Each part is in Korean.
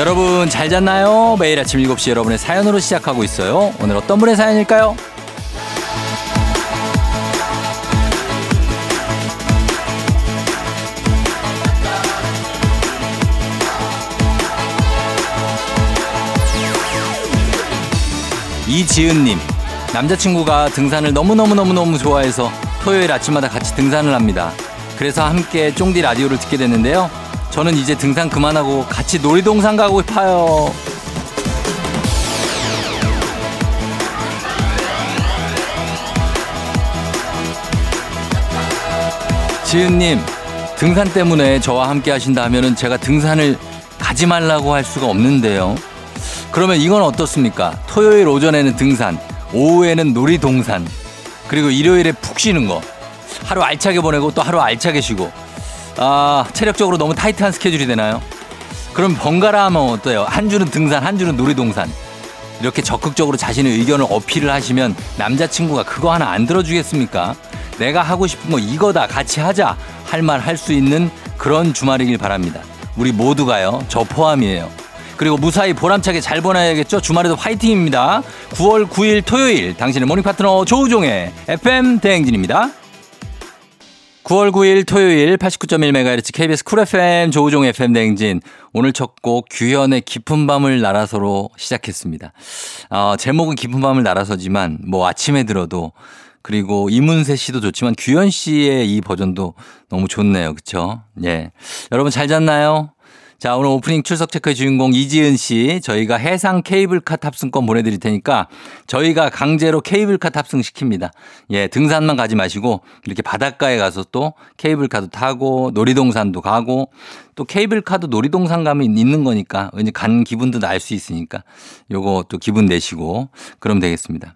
여러분 잘 잤나요? 매일 아침 7시 여러분의 사연으로 시작하고 있어요. 오늘 어떤 분의 사연일까요? 이지은님 남자친구가 등산을 너무너무너무너무 좋아해서 토요일 아침마다 같이 등산을 합니다. 그래서 함께 쫑디 라디오를 듣게 됐는데요. 저는 이제 등산 그만하고 같이 놀이동산 가고 싶어요. 지은님, 등산 때문에 저와 함께 하신다 하면은 제가 등산을 가지 말라고 할 수가 없는데요. 그러면 이건 어떻습니까? 토요일 오전에는 등산, 오후에는 놀이동산, 그리고 일요일에 푹 쉬는 거. 하루 알차게 보내고 또 하루 알차게 쉬고. 아, 체력적으로 너무 타이트한 스케줄이 되나요? 그럼 번갈아 하면 어때요? 한 주는 등산, 한 주는 놀이동산. 이렇게 적극적으로 자신의 의견을 어필을 하시면 남자친구가 그거 하나 안 들어주겠습니까? 내가 하고 싶은 거 이거다 같이 하자 할 말 할 수 있는 그런 주말이길 바랍니다. 우리 모두가요. 저 포함이에요. 그리고 무사히 보람차게 잘 보내야겠죠? 주말에도 화이팅입니다. 9월 9일 토요일 당신의 모닝 파트너 조우종의 FM 대행진입니다. 9월 9일 토요일 89.1MHz KBS 쿨 FM 조우종 FM 대행진 오늘 첫 곡 규현의 깊은 밤을 날아서로 시작했습니다. 어, 제목은 깊은 밤을 날아서지만 뭐 아침에 들어도 그리고 이문세 씨도 좋지만 규현 씨의 이 버전도 너무 좋네요. 그쵸? 예. 여러분 잘 잤나요? 자, 오늘 오프닝 출석 체크의 주인공 이지은 씨, 저희가 해상 케이블카 탑승권 보내드릴 테니까 저희가 강제로 케이블카 탑승 시킵니다. 예, 등산만 가지 마시고 이렇게 바닷가에 가서 또 케이블카도 타고 놀이동산도 가고 또 케이블카도 놀이동산 가면 있는 거니까 왠지 간 기분도 날 수 있으니까 요거 또 기분 내시고 그럼 되겠습니다.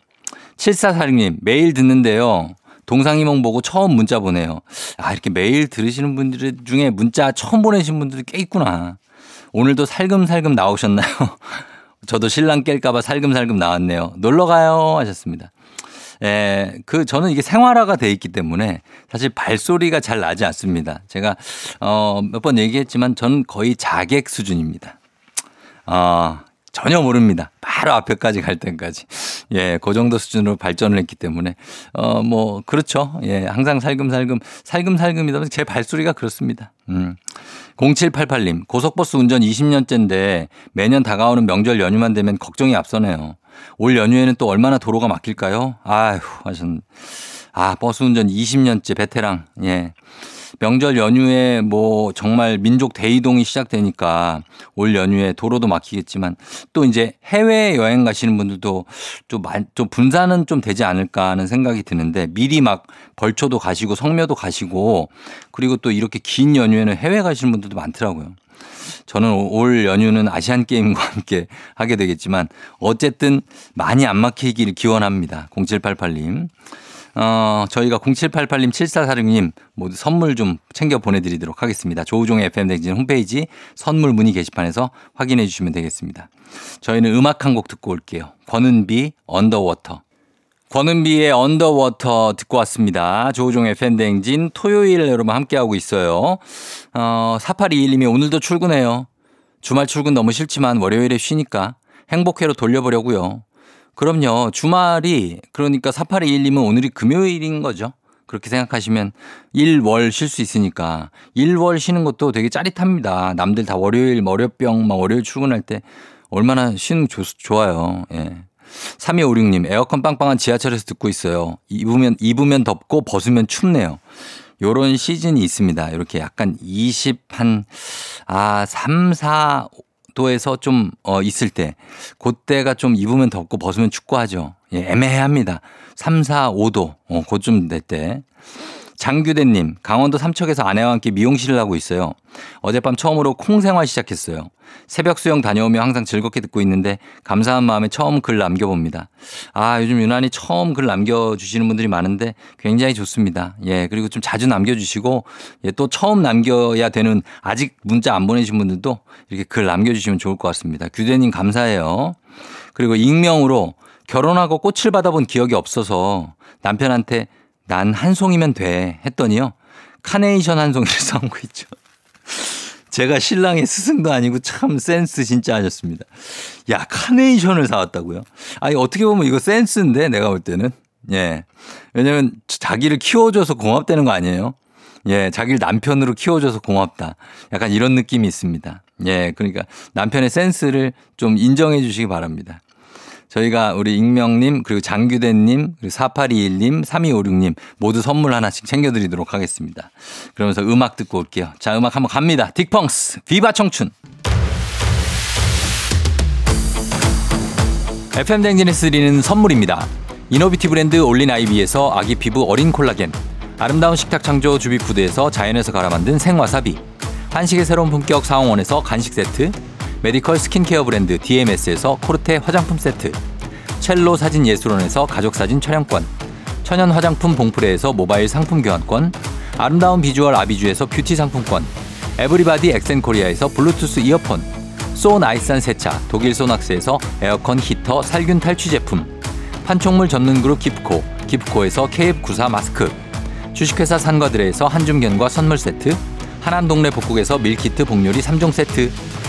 7446님, 매일 듣는데요. 동상이몽 보고 처음 문자 보내요. 아, 이렇게 매일 들으시는 분들 중에 문자 처음 보내신 분들이 꽤 있구나. 오늘도 살금살금 나오셨나요? 저도 신랑 깰까봐 살금살금 나왔네요. 놀러 가요. 하셨습니다. 에, 그, 저는 이게 생활화가 돼 있기 때문에 사실 발소리가 잘 나지 않습니다. 제가, 어, 몇 번 얘기했지만 저는 거의 자객 수준입니다. 어, 전혀 모릅니다. 바로 앞에까지 갈 때까지. 예, 그 정도 수준으로 발전을 했기 때문에, 어, 뭐, 그렇죠. 예, 항상 살금살금, 살금살금이다. 제 발소리가 그렇습니다. 음. 0788님, 고속버스 운전 20년째인데 매년 다가오는 명절 연휴만 되면 걱정이 앞서네요. 올 연휴에는 또 얼마나 도로가 막힐까요? 아휴, 하셨, 아, 버스 운전 20년째 베테랑, 예. 명절 연휴에 뭐 정말 민족 대이동이 시작되니까 올 연휴에 도로도 막히겠지만 또 이제 해외 여행 가시는 분들도 좀, 좀 분산은 좀 되지 않을까 하는 생각이 드는데 미리 막 벌초도 가시고 성묘도 가시고 그리고 또 이렇게 긴 연휴에는 해외 가시는 분들도 많더라고요. 저는 올 연휴는 아시안 게임과 함께 하게 되겠지만 어쨌든 많이 안 막히기를 기원합니다. 0788님. 어, 저희가 0788님, 7446님 모두 선물 좀 챙겨 보내드리도록 하겠습니다. 조우종의 FM댕진 홈페이지 선물 문의 게시판에서 확인해 주시면 되겠습니다. 저희는 음악 한 곡 듣고 올게요. 권은비, Underwater. 권은비의 Underwater 듣고 왔습니다. 조우종의 FM 대행진 토요일 여러분 함께하고 있어요. 어, 4821님이 오늘도 출근해요. 주말 출근 너무 싫지만 월요일에 쉬니까 행복회로 돌려보려고요. 그럼요. 주말이 그러니까 4821님은 오늘이 금요일인 거죠. 그렇게 생각하시면 1, 월 쉴 수 있으니까 1, 월 쉬는 것도 되게 짜릿합니다. 남들 다 월요일 월요병 막 월요일 출근할 때 얼마나 쉬는 조, 좋아요. 예. 3256님 에어컨 빵빵한 지하철에서 듣고 있어요. 입으면 입으면 덥고 벗으면 춥네요. 요런 시즌이 있습니다. 이렇게 약간 20 한, 아, 3, 4, 도에서 좀, 어, 있을 때, 그때가 좀 입으면 덥고 벗으면 춥고 하죠. 예, 애매합니다. 3, 4, 5도, 어, 그쯤 될 때. 장규대님, 강원도 삼척에서 아내와 함께 미용실을 하고 있어요. 어젯밤 처음으로 콩 생활 시작했어요. 새벽 수영 다녀오며 항상 즐겁게 듣고 있는데 감사한 마음에 처음 글 남겨봅니다. 아, 요즘 유난히 처음 글 남겨주시는 분들이 많은데 굉장히 좋습니다. 예, 그리고 좀 자주 남겨주시고, 예, 또 처음 남겨야 되는 아직 문자 안 보내신 분들도 이렇게 글 남겨주시면 좋을 것 같습니다. 규대님 감사해요. 그리고 익명으로 결혼하고 꽃을 받아본 기억이 없어서 남편한테 난 한 송이면 돼 했더니요. 카네이션 한 송이를 거 있죠. 제가 신랑의 스승도 아니고 참 센스 진짜 하셨습니다. 야, 카네이션을 사왔다고요? 아니, 어떻게 보면 이거 센스인데, 내가 볼 때는. 예. 왜냐면 자기를 키워줘서 고맙다는 거 아니에요? 예, 자기를 남편으로 키워줘서 고맙다. 약간 이런 느낌이 있습니다. 예, 그러니까 남편의 센스를 좀 인정해 주시기 바랍니다. 저희가 우리 익명님, 그리고 장규대님, 그리고 4821님, 3256님 모두 선물 하나씩 챙겨드리도록 하겠습니다. 그러면서 음악 듣고 올게요. 자, 음악 한번 갑니다. 딕펑스, 비바 청춘. FM댕진에서 드리는 선물입니다. 이노비티 브랜드 올린 아이비에서 아기 피부 어린 콜라겐. 아름다운 식탁 창조 주비푸드에서 자연에서 갈아 만든 생와사비. 한식의 새로운 품격 사홍원에서 간식 세트. 메디컬 스킨케어 브랜드 DMS에서 코르테 화장품 세트. 첼로 사진 예술원에서 가족 사진 촬영권. 천연 화장품 봉프레에서 모바일 상품 교환권. 아름다운 비주얼 아비주에서 뷰티 상품권. 에브리바디 엑센코리아에서 블루투스 이어폰. 소 나이산 세차 독일 소낙스에서 에어컨 히터 살균 탈취 제품. 판촉물 전문 그룹 기프코, 기프코에서 KF94 마스크, 주식회사 산과들에서 한줌견과 선물 세트, 하남 동네 복국에서 밀키트 복요리 3종 세트,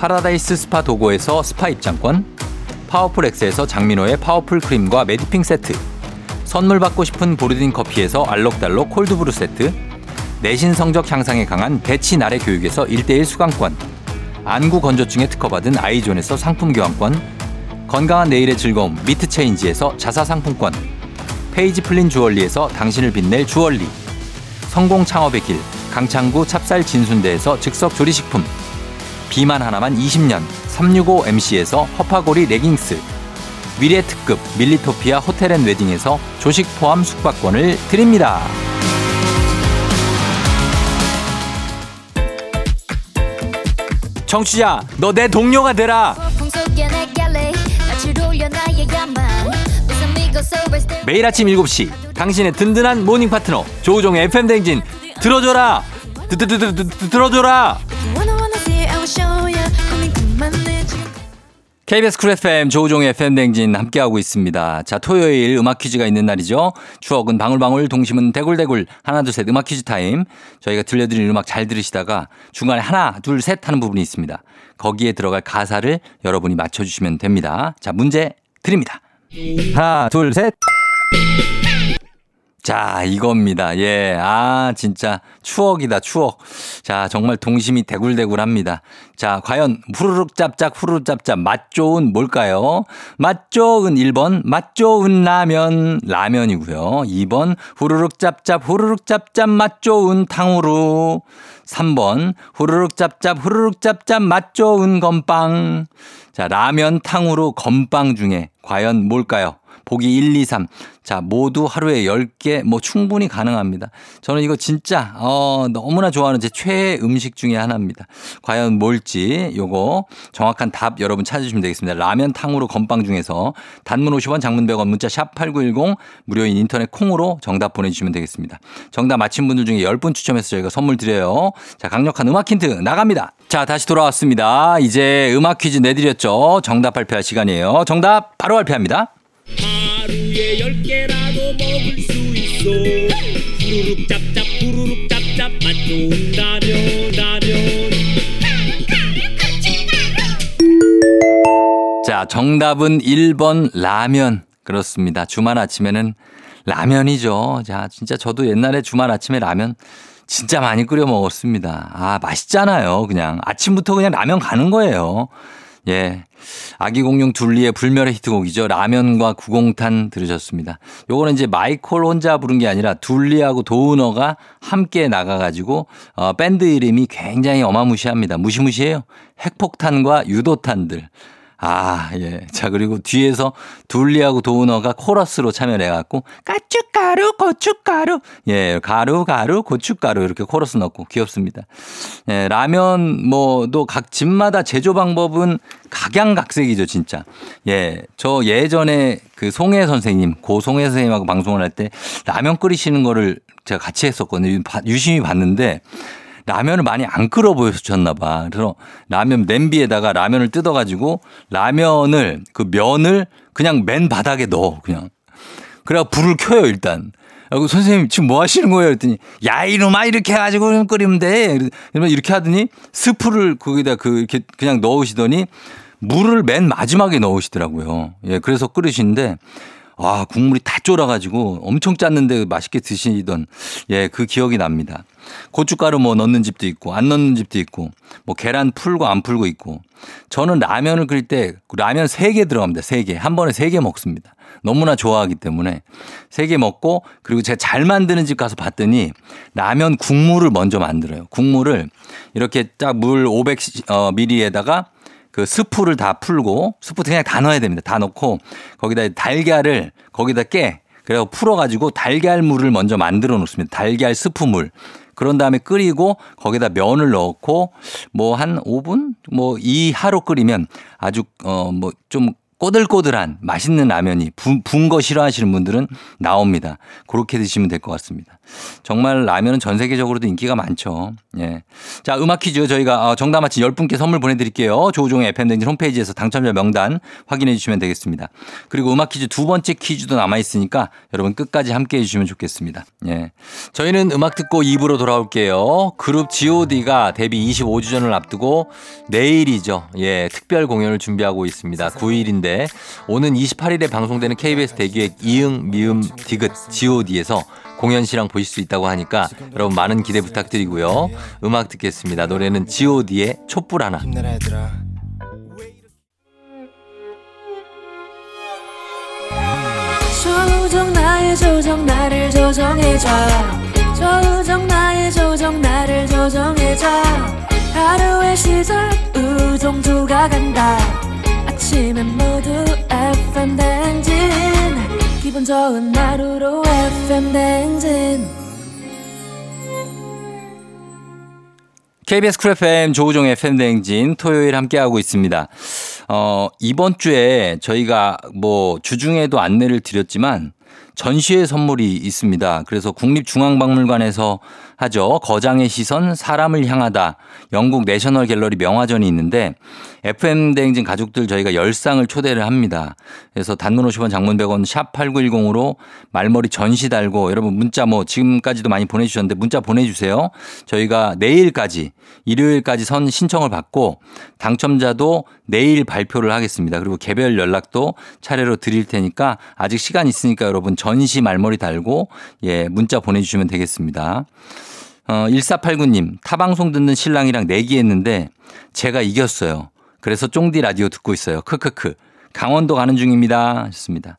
파라다이스 스파 도고에서 스파 입장권 파워풀 엑스에서 장민호의 파워풀 크림과 메디핑 세트 선물 받고 싶은 보르딘 커피에서 알록달록 콜드브루 세트 내신 성적 향상에 강한 대치 나래 교육에서 1대1 수강권 안구 건조증에 특허받은 아이존에서 상품 교환권 건강한 내일의 즐거움 미트체인지에서 자사 상품권 페이지 플린 주얼리에서 당신을 빛낼 주얼리 성공 창업의 길 강창구 찹쌀 진순대에서 즉석 조리식품 비만 하나만 20년 365MC에서 허파고리 레깅스 미래 특급 밀리토피아 호텔 앤 웨딩에서 조식 포함 숙박권을 드립니다. 청취자 너 내 동료가 되라. 매일 아침 7시 당신의 든든한 morning 파트너 조우종의 FM 대행진 들어줘라. 들어줘라 KBS Cool FM 조우종의 FM 대행진 함께하고 있습니다. 자, 토요일 음악 퀴즈가 있는 날이죠. 추억은 방울방울, 동심은 대굴대굴. 하나, 둘, 셋 음악 퀴즈 타임. 저희가 들려드린 음악 잘 들으시다가 중간에 하나, 둘, 셋 하는 부분이 있습니다. 거기에 들어갈 가사를 여러분이 맞춰주시면 됩니다. 자, 문제 드립니다. 하나, 둘, 셋. 자, 이겁니다. 예. 아, 진짜 추억이다, 추억. 자, 정말 동심이 대굴대굴합니다. 자, 과연 후루룩 짭짭 후루룩 짭짭 맛 좋은 뭘까요? 맛 좋은 1번 맛 좋은 라면 라면이고요. 2번 후루룩 짭짭 후루룩 짭짭 맛 좋은 탕후루. 3번 후루룩 짭짭 후루룩 짭짭 맛 좋은 건빵. 자, 라면 탕후루 건빵 중에 과연 뭘까요? 보기 1, 2, 3. 자, 모두 하루에 10개 뭐 충분히 가능합니다. 저는 이거 진짜 어 너무나 좋아하는 제 최애 음식 중에 하나입니다. 과연 뭘지 요거 정확한 답 여러분 찾으시면 되겠습니다. 라면 탕으로 건빵 중에서 단문 50원 장문 100원 문자 샵 8910 무료인 인터넷 콩으로 정답 보내 주시면 되겠습니다. 정답 맞힌 분들 중에 10분 추첨해서 저희가 선물 드려요. 자, 강력한 음악 힌트 나갑니다. 자, 다시 돌아왔습니다. 이제 음악 퀴즈 내드렸죠. 정답 발표할 시간이에요. 정답 바로 발표합니다. 하루에 열 개라도 먹을 수 있어. 후루룩 짭짭 후루룩 짭짭 맛 좋은 라면 라면. 자 정답은 1번 라면. 그렇습니다. 주말 아침에는 라면이죠. 자 진짜 저도 옛날에 주말 아침에 라면 진짜 많이 끓여 먹었습니다. 아 맛있잖아요 그냥. 아침부터 그냥 라면 가는 거예요 예. 아기 공룡 둘리의 불멸의 히트곡이죠. 라면과 구공탄 들으셨습니다. 요거는 이제 마이콜 혼자 부른 게 아니라 둘리하고 도우너가 함께 나가가지고 어, 밴드 이름이 굉장히 어마무시합니다. 무시무시해요. 핵폭탄과 유도탄들. 아, 예. 자, 그리고 뒤에서 둘리하고 도우너가 코러스로 참여를 해갖고, 까쭈가루, 고춧가루. 예, 가루, 가루, 고춧가루. 이렇게 코러스 넣고 귀엽습니다. 예, 라면 뭐도 각 집마다 제조 방법은 각양각색이죠, 진짜. 예, 저 예전에 그 송혜 선생님, 고 송혜 선생님하고 방송을 할 때 라면 끓이시는 거를 제가 같이 했었거든요. 유심히 봤는데, 라면을 많이 안 끓어 보셨나 봐. 그래서 라면 냄비에다가 라면을 뜯어 가지고 라면을 그 면을 그냥 맨 바닥에 넣어 그냥. 그래가 불을 켜요 일단. 그리고 선생님 지금 뭐 하시는 거예요? 그랬더니 야 이놈아 이렇게 해가지고 끓이면 돼. 그러면 이렇게 하더니 스프를 거기다 그 이렇게 그냥 넣으시더니 물을 맨 마지막에 넣으시더라고요. 예, 그래서 끓이시는데 아, 국물이 다 쫄아가지고 엄청 짰는데 맛있게 드시던 예, 그 기억이 납니다. 고춧가루 뭐 넣는 집도 있고 안 넣는 집도 있고 뭐 계란 풀고 안 풀고 있고 저는 라면을 끓일 때 라면 3개 들어갑니다. 3개. 한 번에 3개 먹습니다. 너무나 좋아하기 때문에 3개 먹고 그리고 제가 잘 만드는 집 가서 봤더니 라면 국물을 먼저 만들어요. 국물을 이렇게 딱 물 500ml에다가 그 스프를 다 풀고 스프 그냥 다 넣어야 됩니다. 다 넣고 거기다 달걀을 거기다 깨 그래서 풀어가지고 달걀물을 먼저 만들어 놓습니다. 달걀 스프물. 그런 다음에 끓이고 거기다 면을 넣고 뭐 한 5분 뭐 이하로 끓이면 아주 어 뭐 좀 꼬들꼬들한 맛있는 라면이 분거 싫어하시는 분들은 나옵니다. 그렇게 드시면 될 것 같습니다. 정말 라면은 전 세계적으로도 인기가 많죠. 예. 자, 음악 퀴즈 저희가 어, 정답 맞힌 10분께 선물 보내드릴게요. 조종의 FM댕진 홈페이지에서 당첨자 명단 확인해 주시면 되겠습니다. 그리고 음악 퀴즈 두 번째 퀴즈도 남아있으니까 여러분 끝까지 함께 해 주시면 좋겠습니다. 예. 저희는 음악 듣고 2부로 돌아올게요. 그룹 GOD가 데뷔 25주년을 앞두고 내일이죠. 예. 특별 공연을 준비하고 있습니다. 9일인데 있는데 오는 28일에 방송되는 KBS 대기획 이응 미음 디귿 god에서 공연시랑 보실 수 있다고 하니까 여러분 많은 기대 부탁드리고요. 음악 듣겠습니다. 노래는 god의 촛불 하나. 조정 나의 조정 나를 조정해줘 조정 나의 조정 나를 조정해줘 하루의 시절 우정조가 간다 아침엔 모두 FM 댕진 기분 좋은 하루로 FM 댕진 KBS 쿨 FM 조우종의 FM 댕진 토요일 함께하고 있습니다. 어, 이번 주에 저희가 뭐 주중에도 안내를 드렸지만 전시회 선물이 있습니다. 그래서 국립중앙박물관에서 하죠. 거장의 시선 사람을 향하다. 영국 내셔널 갤러리 명화전이 있는데 FM 대행진 가족들 저희가 열상을 초대를 합니다. 그래서 단문 50원 장문 100원 샵 8910으로 말머리 전시 달고 여러분 문자 뭐 지금까지도 많이 보내 주셨는데 문자 보내 주세요. 저희가 내일까지 일요일까지 선 신청을 받고 당첨자도 내일 발표를 하겠습니다. 그리고 개별 연락도 차례로 드릴 테니까 아직 시간 있으니까 여러분 전시 말머리 달고 예 문자 보내 주시면 되겠습니다. 어, 1489님, 타방송 듣는 신랑이랑 내기했는데 제가 이겼어요. 그래서 쫑디 라디오 듣고 있어요. 크크크. 강원도 가는 중입니다. 하셨습니다.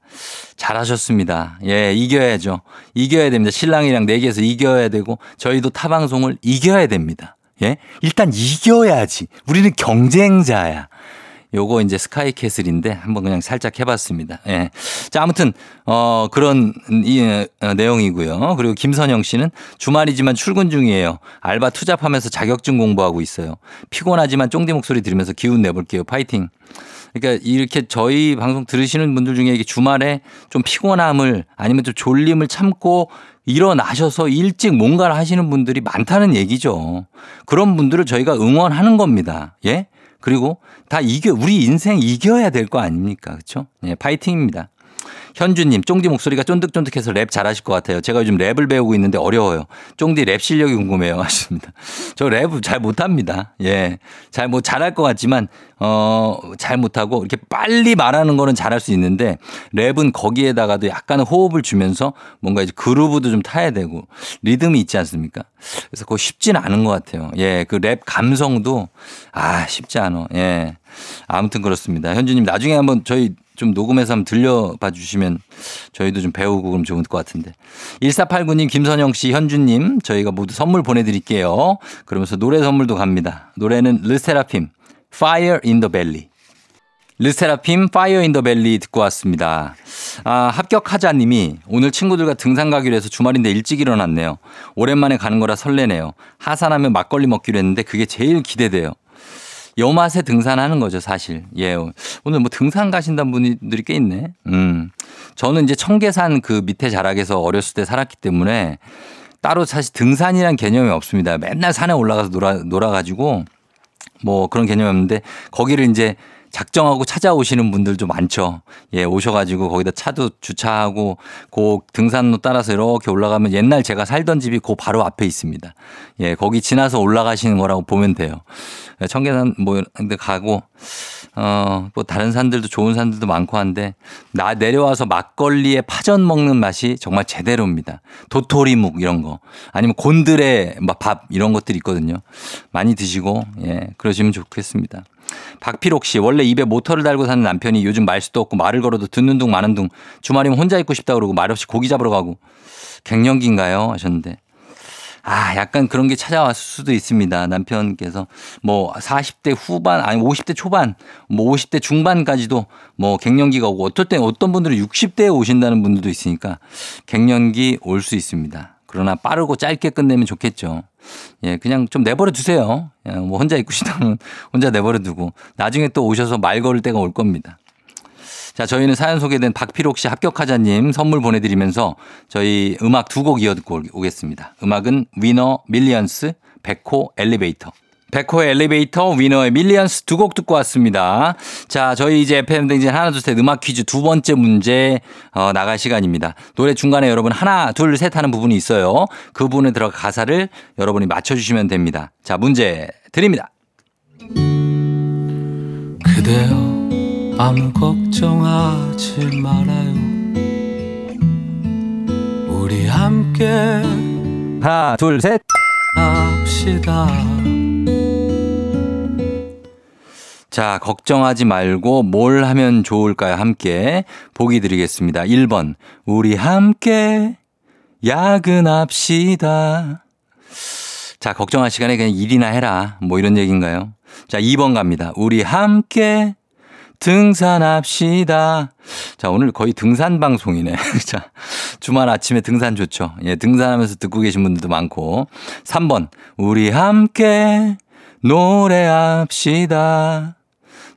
잘하셨습니다. 예, 이겨야죠. 이겨야 됩니다. 신랑이랑 내기해서 이겨야 되고 저희도 타방송을 이겨야 됩니다. 예? 일단 이겨야지. 우리는 경쟁자야. 요거 이제 스카이 캐슬인데 한번 그냥 살짝 해봤습니다. 예. 자, 아무튼, 어, 그런 이 어, 내용이고요. 그리고 김선영 씨는 주말이지만 출근 중이에요. 알바 투잡하면서 자격증 공부하고 있어요. 피곤하지만 쫑디 목소리 들으면서 기운 내볼게요. 파이팅. 그러니까 이렇게 저희 방송 들으시는 분들 중에 이게 주말에 좀 피곤함을 아니면 좀 졸림을 참고 일어나셔서 일찍 뭔가를 하시는 분들이 많다는 얘기죠. 그런 분들을 저희가 응원하는 겁니다. 예? 그리고 다 이겨 우리 인생 이겨야 될 거 아닙니까? 그렇죠? 네, 파이팅입니다. 현주님, 쫑디 목소리가 쫀득쫀득해서 랩 잘하실 것 같아요. 제가 요즘 랩을 배우고 있는데 어려워요. 쫑디 랩 실력이 궁금해요. 하십니다. 저 랩 잘 못합니다. 예. 잘 뭐 잘할 것 같지만, 어, 잘 못하고 이렇게 빨리 말하는 거는 잘할 수 있는데 랩은 거기에다가도 약간의 호흡을 주면서 뭔가 이제 groove도 좀 타야 되고 리듬이 있지 않습니까? 그래서 그거 쉽지는 않은 것 같아요. 예. 그 랩 감성도 아, 쉽지 않아. 예. 아무튼 그렇습니다. 현주님 나중에 한번 저희 좀 녹음해서 한번 들려봐 주시면 저희도 좀 배우고 그럼 좋을 것 같은데. 1489님, 김선영 씨, 현주님, 저희가 모두 선물 보내드릴게요. 그러면서 노래 선물도 갑니다. 노래는 르세라핌, Fire in the Belly. 르세라핌 Fire in the Belly 듣고 왔습니다. 아, 합격하자 님이 오늘 친구들과 등산 가기로 해서 주말인데 일찍 일어났네요. 오랜만에 가는 거라 설레네요. 하산하면 막걸리 먹기로 했는데 그게 제일 기대돼요. 요 맛에 등산하는 거죠, 사실. 예. 오늘 뭐 등산 가신다는 분들이 꽤 있네. 음. 저는 이제 청계산 그 밑에 자락에서 어렸을 때 살았기 때문에 따로 사실 등산이란 개념이 없습니다. 맨날 산에 올라가서 놀아, 놀아가지고 뭐 그런 개념이 없는데 거기를 이제 작정하고 찾아오시는 분들도 많죠. 예, 오셔가지고 거기다 차도 주차하고 그 등산로 따라서 이렇게 올라가면 옛날 제가 살던 집이 그 바로 앞에 있습니다. 예, 거기 지나서 올라가시는 거라고 보면 돼요. 예, 청계산 뭐 근데 가고 어, 뭐 다른 산들도 좋은 산들도 많고 한데 나 내려와서 막걸리에 파전 먹는 맛이 정말 제대로입니다. 도토리묵 이런 거 아니면 곤드레 밥 이런 것들이 있거든요. 많이 드시고 예, 그러시면 좋겠습니다. 박필옥 씨 원래 입에 모터를 달고 사는 남편이 요즘 말 수도 없고 말을 걸어도 듣는 둥 마는 둥 주말이면 혼자 있고 싶다 그러고 말없이 고기 잡으러 가고 갱년기인가요 하셨는데 아, 약간 그런 게 찾아왔을 수도 있습니다. 남편께서 뭐 40대 후반, 아니 50대 초반, 뭐 50대 중반까지도 뭐 갱년기가 오고 어떨 때 어떤 분들은 60대에 오신다는 분들도 있으니까 갱년기 올 수 있습니다. 그러나 빠르고 짧게 끝내면 좋겠죠. 예, 그냥 좀 내버려 두세요. 뭐 혼자 있고 싶다면 혼자 내버려 두고 나중에 또 오셔서 말 걸을 때가 올 겁니다. 자, 저희는 사연 소개된 박필옥 씨 합격하자님 선물 보내드리면서 저희 음악 두 곡 이어 듣고 오겠습니다. 음악은 위너 Millions 백호 엘리베이터. 백호의 엘리베이터, 위너의 Millions 두 곡 듣고 왔습니다. 자, 저희 이제 FM 대행진 하나, 둘, 셋 음악 퀴즈 두 번째 문제, 어, 나갈 시간입니다. 노래 중간에 여러분 하나, 둘, 셋 하는 부분이 있어요. 그 부분에 들어가 가사를 여러분이 맞춰주시면 됩니다. 자, 문제 드립니다. 그대여 아무 걱정하지 말아요. 우리 함께 하나, 둘, 셋. 합시다. 자, 걱정하지 말고 뭘 하면 좋을까요? 함께 보기 드리겠습니다. 1번, 우리 함께 야근합시다. 자, 걱정할 시간에 그냥 일이나 해라. 뭐 이런 얘기인가요? 자, 2번 갑니다. 우리 함께 등산합시다. 자, 오늘 거의 등산 방송이네. 자, 주말 아침에 등산 좋죠. 예, 등산하면서 듣고 계신 분들도 많고. 3번, 우리 함께 노래합시다.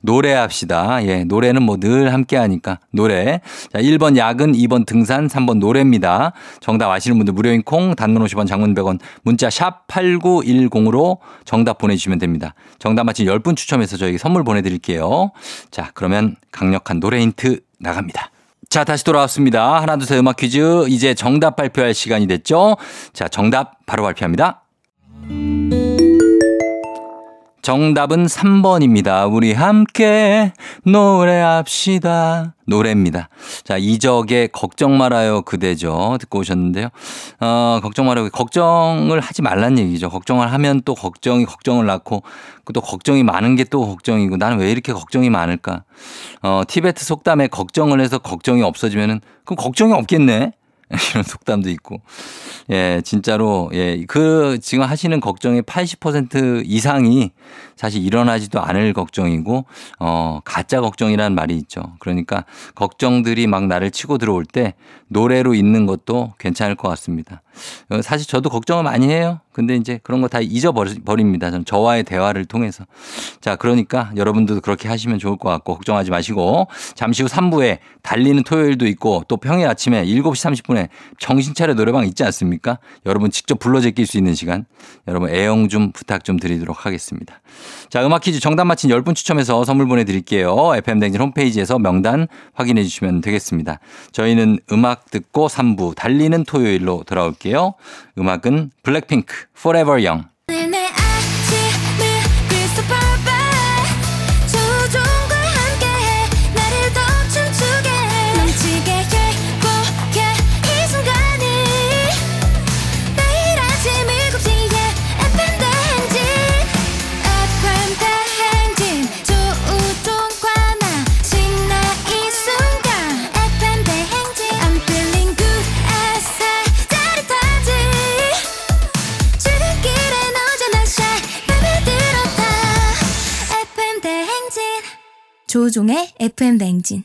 노래합시다. 예, 노래는 뭐 늘 함께 하니까 노래. 자, 1번 야근, 2번 등산, 3번 노래입니다. 정답 아시는 분들 무료인 콩, 단문 50원, 장문 100원, 문자 샵 8910으로 정답 보내주시면 됩니다. 정답 맞힌 10분 추첨해서 저희가 선물 보내드릴게요. 자, 그러면 강력한 노래 힌트 나갑니다. 자, 다시 돌아왔습니다. 하나, 둘, 셋 음악 퀴즈. 이제 정답 발표할 시간이 됐죠? 자, 정답 바로 발표합니다. 정답은 3번입니다. 우리 함께 노래합시다. 노래입니다. 자, 이적의 걱정 말아요 그대죠. 듣고 오셨는데요. 어, 걱정 말아요. 걱정을 하지 말란 얘기죠. 걱정을 하면 또 걱정이 걱정을 낳고 또 걱정이 많은 게 또 걱정이고 나는 왜 이렇게 걱정이 많을까? 어, 티베트 속담에 걱정을 해서 걱정이 없어지면은 그럼 걱정이 없겠네. 이런 속담도 있고. 예, 진짜로, 예, 그 지금 하시는 걱정의 80% 이상이 사실 일어나지도 않을 걱정이고, 어, 가짜 걱정이라는 말이 있죠. 그러니까 걱정들이 막 나를 치고 들어올 때 노래로 있는 것도 괜찮을 것 같습니다. 어, 사실 저도 걱정을 많이 해요. 근데 이제 그런 거 다 잊어버립니다. 전 저와의 대화를 통해서. 자, 그러니까 여러분들도 그렇게 하시면 좋을 것 같고 걱정하지 마시고 잠시 후 3부에 달리는 토요일도 있고 또 평일 아침에 7시 30분에 정신차려 노래방 있지 않습니까? 여러분 직접 불러 제낄 수 있는 시간. 여러분 애용 좀 부탁 좀 드리도록 하겠습니다. 자, 음악 퀴즈 정답 맞힌 10분 추첨해서 선물 보내 드릴게요. FM댕진 홈페이지에서 명단 확인해 주시면 되겠습니다. 저희는 음악 듣고 3부 달리는 토요일로 돌아올게요. 음악은 블랙핑크 Forever Young. 조우종의 FM 냉진.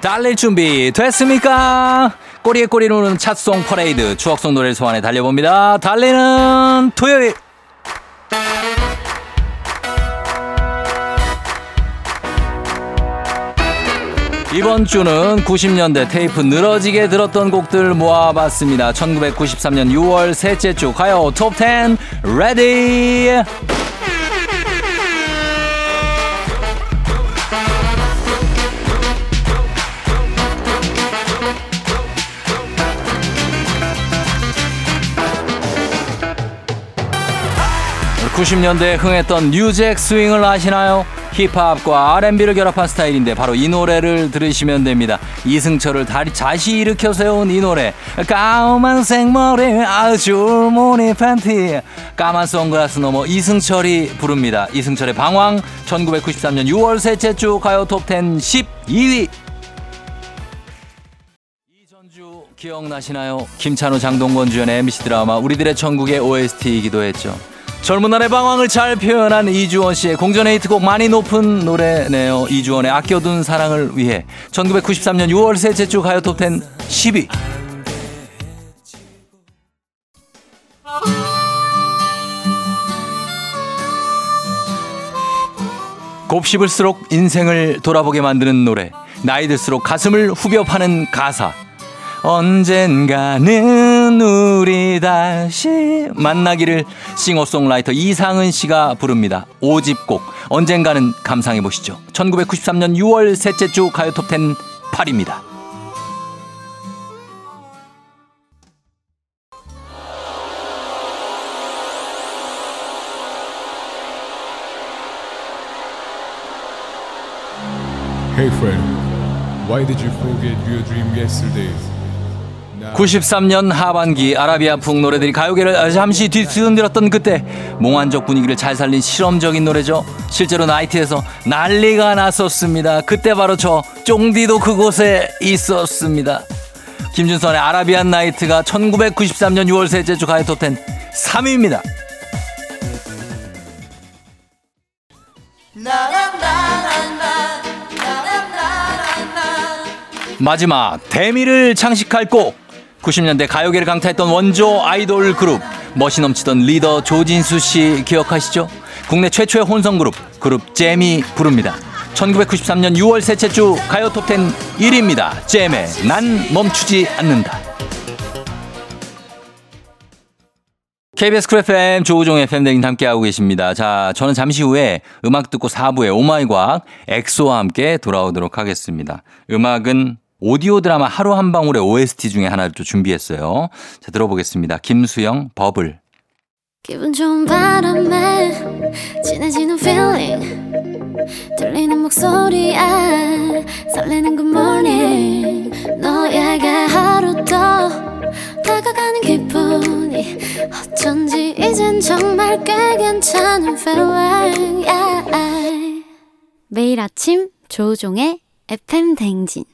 달릴 준비 됐습니까? 꼬리에 꼬리를 우는 찻송 퍼레이드 추억송 노래를 소환해 달려봅니다. 달리는 토요일. 이번 주는 90년대 테이프 늘어지게 들었던 곡들 모아봤습니다. 1993년 6월 셋째 주 가요 톱10 ready. 90년대에 흥했던 New Jack Swing을 아시나요? 힙합과 R&B를 결합한 스타일인데 바로 이 노래를 들으시면 됩니다. 이승철을 다리 자시 일으켜 세운 이 노래. 까만 생머리 아주 모니 팬티. 까만 선글라스 넘어 이승철이 부릅니다. 이승철의 방황 1993년 6월 셋째 주 가요 톱10 12위. 이전주 기억나시나요? 김찬호 장동건 주연의 MBC 드라마 우리들의 천국의 OST이기도 했죠. 젊은 날의 방황을 잘 표현한 이주원 씨의 공전의 히트곡 많이 높은 노래네요. 이주원의 아껴둔 사랑을 위해 1993년 6월 셋째 주 가요 톱10 10위. 곱씹을수록 인생을 돌아보게 만드는 노래. 나이 들수록 가슴을 후벼 파는 가사. 언젠가는 우리 다시 만나기를 싱어송라이터 이상은 씨가 부릅니다. 5집곡 언젠가는 감상해 보시죠. 1993년 6월 셋째 주 가요 톱10 8입니다. Hey friend, why did you forget your dream yesterday? Now 93년 하반기 아라비아풍 노래들이 가요계를 잠시 뒤흔들었던 그때 몽환적 분위기를 잘 살린 실험적인 노래죠. 실제로 나이트에서 난리가 났었습니다. 그때 바로 저 쫑디도 그곳에 있었습니다. 김준선의 아라비안 나이트가 1993년 6월 셋째 주 가요 톱10 3위입니다. 마지막 대미를 장식할 곡 90년대 가요계를 강타했던 원조 아이돌 그룹 멋이 넘치던 리더 조진수 씨 기억하시죠? 국내 최초의 혼성 그룹 그룹 잼이 부릅니다. 1993년 6월 셋째 주 가요 톱10 1위입니다. 잼의 난 멈추지 않는다. KBS Cool FM 조우종의 FM 대행진 함께하고 계십니다. 자, 저는 잠시 후에 음악 듣고 4부에 오마이 과학 엑소와 함께 돌아오도록 하겠습니다. 음악은 오디오 드라마 하루 한 방울의 OST 중에 하나를 또 준비했어요. 자, 들어보겠습니다. 김수영, 버블. 기분 좋은 바람에 진해지는 feeling 들리는 목소리에 설레는 good morning 너에게 하루 더 다가가는 기분이 어쩐지 이젠 정말 꽤 괜찮은 feeling yeah. 매일 아침 조우종의 FM 대행진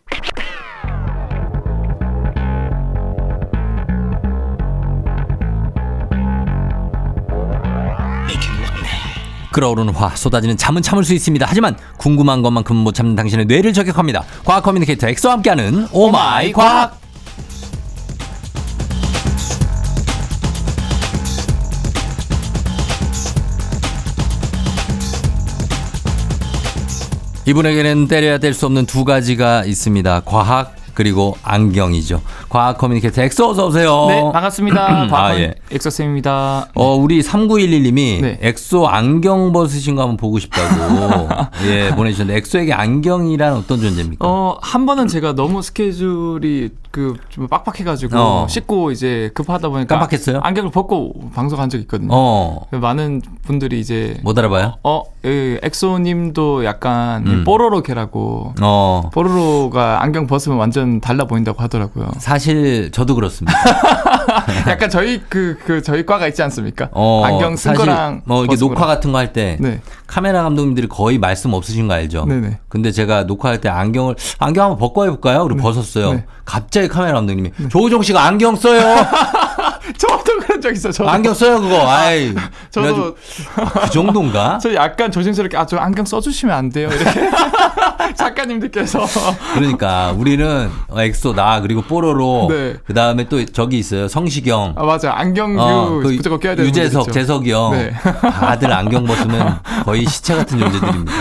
끓어오르는 화, 쏟아지는 잠은 참을 수 있습니다. 하지만 궁금한 것만큼 못 참는 당신의 뇌를 저격합니다. 과학 communicator 엑소와 함께하는 오마이 과학. 이분에게는 떼려야 뗄 수 없는 두 가지가 있습니다. 과학 그리고 안경이죠. 과학 communicator 엑소 어서 오세요. 네, 반갑습니다. 아, 과학원 예. 엑소 쌤입니다. 어, 우리 3911님이 네. 엑소 안경 벗으신 거 한번 보고 싶다고 예, 보내 주셨는데 엑소에게 안경이란 어떤 존재입니까? 어, 한 번은 제가 너무 스케줄이 그좀 빡빡해가지고 어. 씻고 이제 급하다 보니까 깜빡했어요? 안경을 벗고 방송한 적 있거든요. 어, 많은 분들이 이제 못 알아봐요? 어, 예, 엑소님도 약간 음. 뽀로로케라고 어, 뽀로로가 안경 벗으면 완전 달라 보인다고 하더라고요. 사실 저도 그렇습니다. 약간 저희 그, 그 저희 과가 있지 않습니까? 어, 안경 쓴 거랑 뭐 이렇게 벗은 녹화. 같은 거 할때 네. 카메라 감독님들이 거의 말씀 없으신 거 알죠? 네네. 근데 제가 녹화할 때 안경을 안경 한번 벗고 해볼까요? 그리고 벗었어요. 네. 갑자기 카메라 감독님이 조우종 씨가 안경 써요. 저도 그런 적 있어요. 저도. 안경 써요 그거. 아이. 저도 그 정도인가? 저 약간 조심스럽게 아 저 안경 써주시면 안 돼요 이렇게 작가님들께서 그러니까 우리는 엑소 나 그리고 뽀로로 네. 그 다음에 또 저기 있어요 성시경. 아 맞아 안경류 어, 그 무조건 껴야 되는 유재석. 재석이 형. 네. 다들 안경 벗으면 거의 시체 같은 존재들입니다.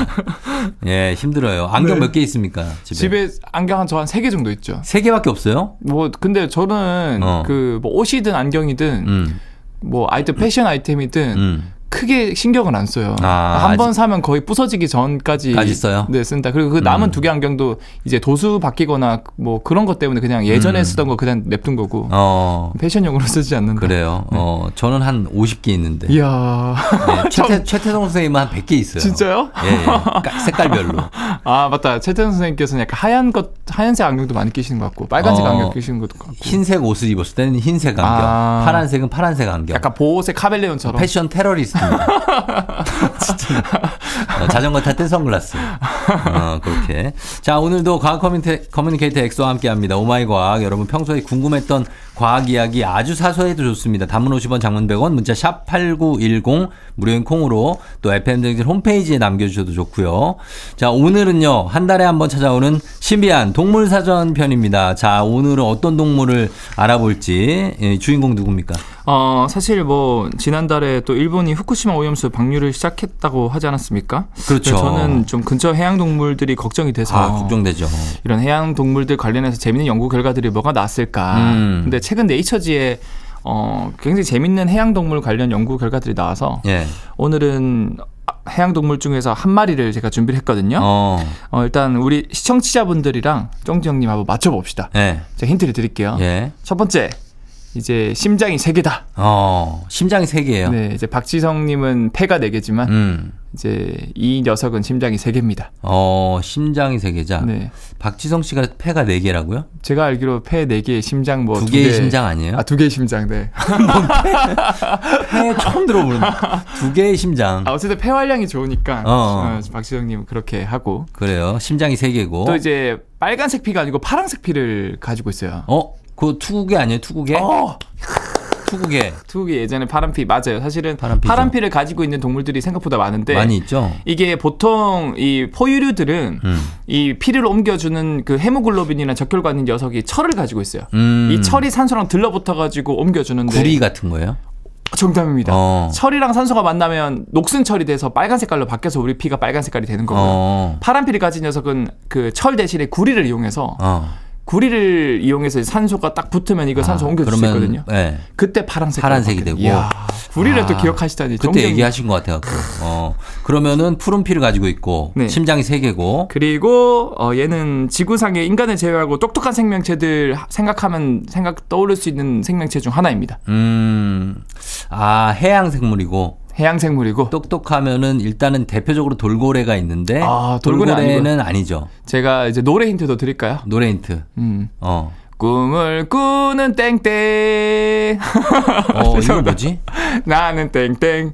예, 힘들어요. 안경 네. 몇개 있습니까? 집에? 집에 안경 한 저 한 세 개 정도 있죠. 세 개밖에 없어요? 뭐 근데 저는 어. 그뭐 옷이든 안경이든 음, 뭐 아이템 패션 아이템이든 음. 크게 신경을 안 써요. 아, 한번 아직- 사면 거의 부서지기 전까지 까지 써요? 네, 쓴다. 그리고 그 남은 음. 두개 안경도 이제 도수 바뀌거나 뭐 그런 것 때문에 그냥 예전에 음. 쓰던 거 그냥 냅둔 거고 어, 패션용으로 쓰지 않는다. 그래요. 어, 저는 한 50개 있는데. 네. 이야. 네, 최태, 최태성 선생님은 한 100개 있어요. 진짜요? 예, 예. 까- 색깔별로. 아 맞다. 최태현 선생님께서는 약간 하얀 것 하얀색 안경도 많이 끼시는 것 같고 빨간색 어, 안경 끼시는 것도 같고. 흰색 옷을 입었을 때는 흰색 안경, 아. 파란색은 파란색 안경. 약간 보호색 카멜레온처럼. 패션 테러리스트입니다. 진짜. 어, 자전거 탈때 선글라스. 어, 그렇게. 자, 오늘도 과학 커뮤니케, 커뮤니케이터 엑소와 함께 합니다. 오마이 과학. 여러분 평소에 궁금했던 과학 이야기 아주 사소해도 좋습니다. 단문 50원, 장문 100원, 문자 샵 8910, 무료인 콩으로 또 FM대행진 홈페이지에 남겨주셔도 좋고요. 자, 오늘은요, 한 달에 한 번 찾아오는 신비한 동물 사전 편입니다. 자, 오늘은 어떤 동물을 알아볼지, 예, 주인공 누굽니까? 어 사실 뭐 지난달에 또 일본이 후쿠시마 오염수 방류를 시작했다고 하지 않았습니까? 그렇죠. 저는 좀 근처 해양 동물들이 걱정이 돼서 아, 걱정되죠. 이런 해양 동물들 관련해서 재밌는 연구 결과들이 뭐가 나왔을까. 음. 근데 최근 네이처지에 어 굉장히 재밌는 해양 동물 관련 연구 결과들이 나와서 예. 오늘은 해양 동물 중에서 한 마리를 제가 준비를 했거든요. 어, 어, 일단 우리 시청자분들이랑 쫑지 형님 한번 맞춰봅시다. 예. 제가 힌트를 드릴게요. 예. 첫 번째 이제 심장이 세 개다. 어, 심장이 세 개예요. 네, 이제 박지성님은 폐가 네 개지만 음. 이제 이 녀석은 심장이 세 개입니다. 어, 심장이 세 개자. 네, 박지성 씨가 폐가 네 개라고요? 제가 알기로 폐 네 개, 심장 뭐두두 개의 개. 심장 아니에요? 아, 두 개의 심장, 네. 폐 처음 들어보는. 두 개의 심장. 아, 어쨌든 폐 활량이 좋으니까 어. 어, 박지성님 그렇게 하고 그래요. 심장이 세 개고. 또 이제 빨간색 피가 아니고 파란색 피를 가지고 있어요. 어, 그 투구게 아니에요? 투구게? 어, 투구게. 투기 예전에 파란 피 맞아요. 사실은 파란 피죠. 파란 피를 가지고 있는 동물들이 생각보다 많은데 많이 있죠? 이게 보통 이 포유류들은 음. 이 피를 옮겨주는 그 헤모글로빈이나 적혈관 있는 녀석이 철을 가지고 있어요. 음. 이 철이 산소랑 들러붙어 가지고 옮겨주는데 구리 같은 거예요? 정답입니다. 어. 철이랑 산소가 만나면 녹슨 철이 돼서 빨간 색깔로 바뀌어서 우리 피가 빨간 색깔이 되는 거고요. 어. 파란 피를 가진 녀석은 그 철 대신에 구리를 이용해서 어. 구리를 이용해서 산소가 딱 붙으면 이거 산소 아, 옮겨줄 수 그러면, 있거든요. 네. 그때 파란색 파란색이 되고. 이야, 구리를 아, 또 기억하시다니. 그때 정경이. 얘기하신 것 같아요. 어. 그러면은 푸른 피를 가지고 있고, 네. 심장이 세 개고, 그리고 어, 얘는 지구상에 인간을 제외하고 똑똑한 생명체들 하- 생각하면 생각 떠오를 수 있는 생명체 중 하나입니다. 음, 아, 해양 생물이고, 해양 생물이고 똑똑하면은 일단은 대표적으로 돌고래가 있는데 아, 돌고래 돌고래는 아니죠. 제가 이제 노래 힌트도 드릴까요? 노래 힌트. 음. 어. 꿈을 꾸는 땡땡 어, 이거 뭐지? 나는 땡땡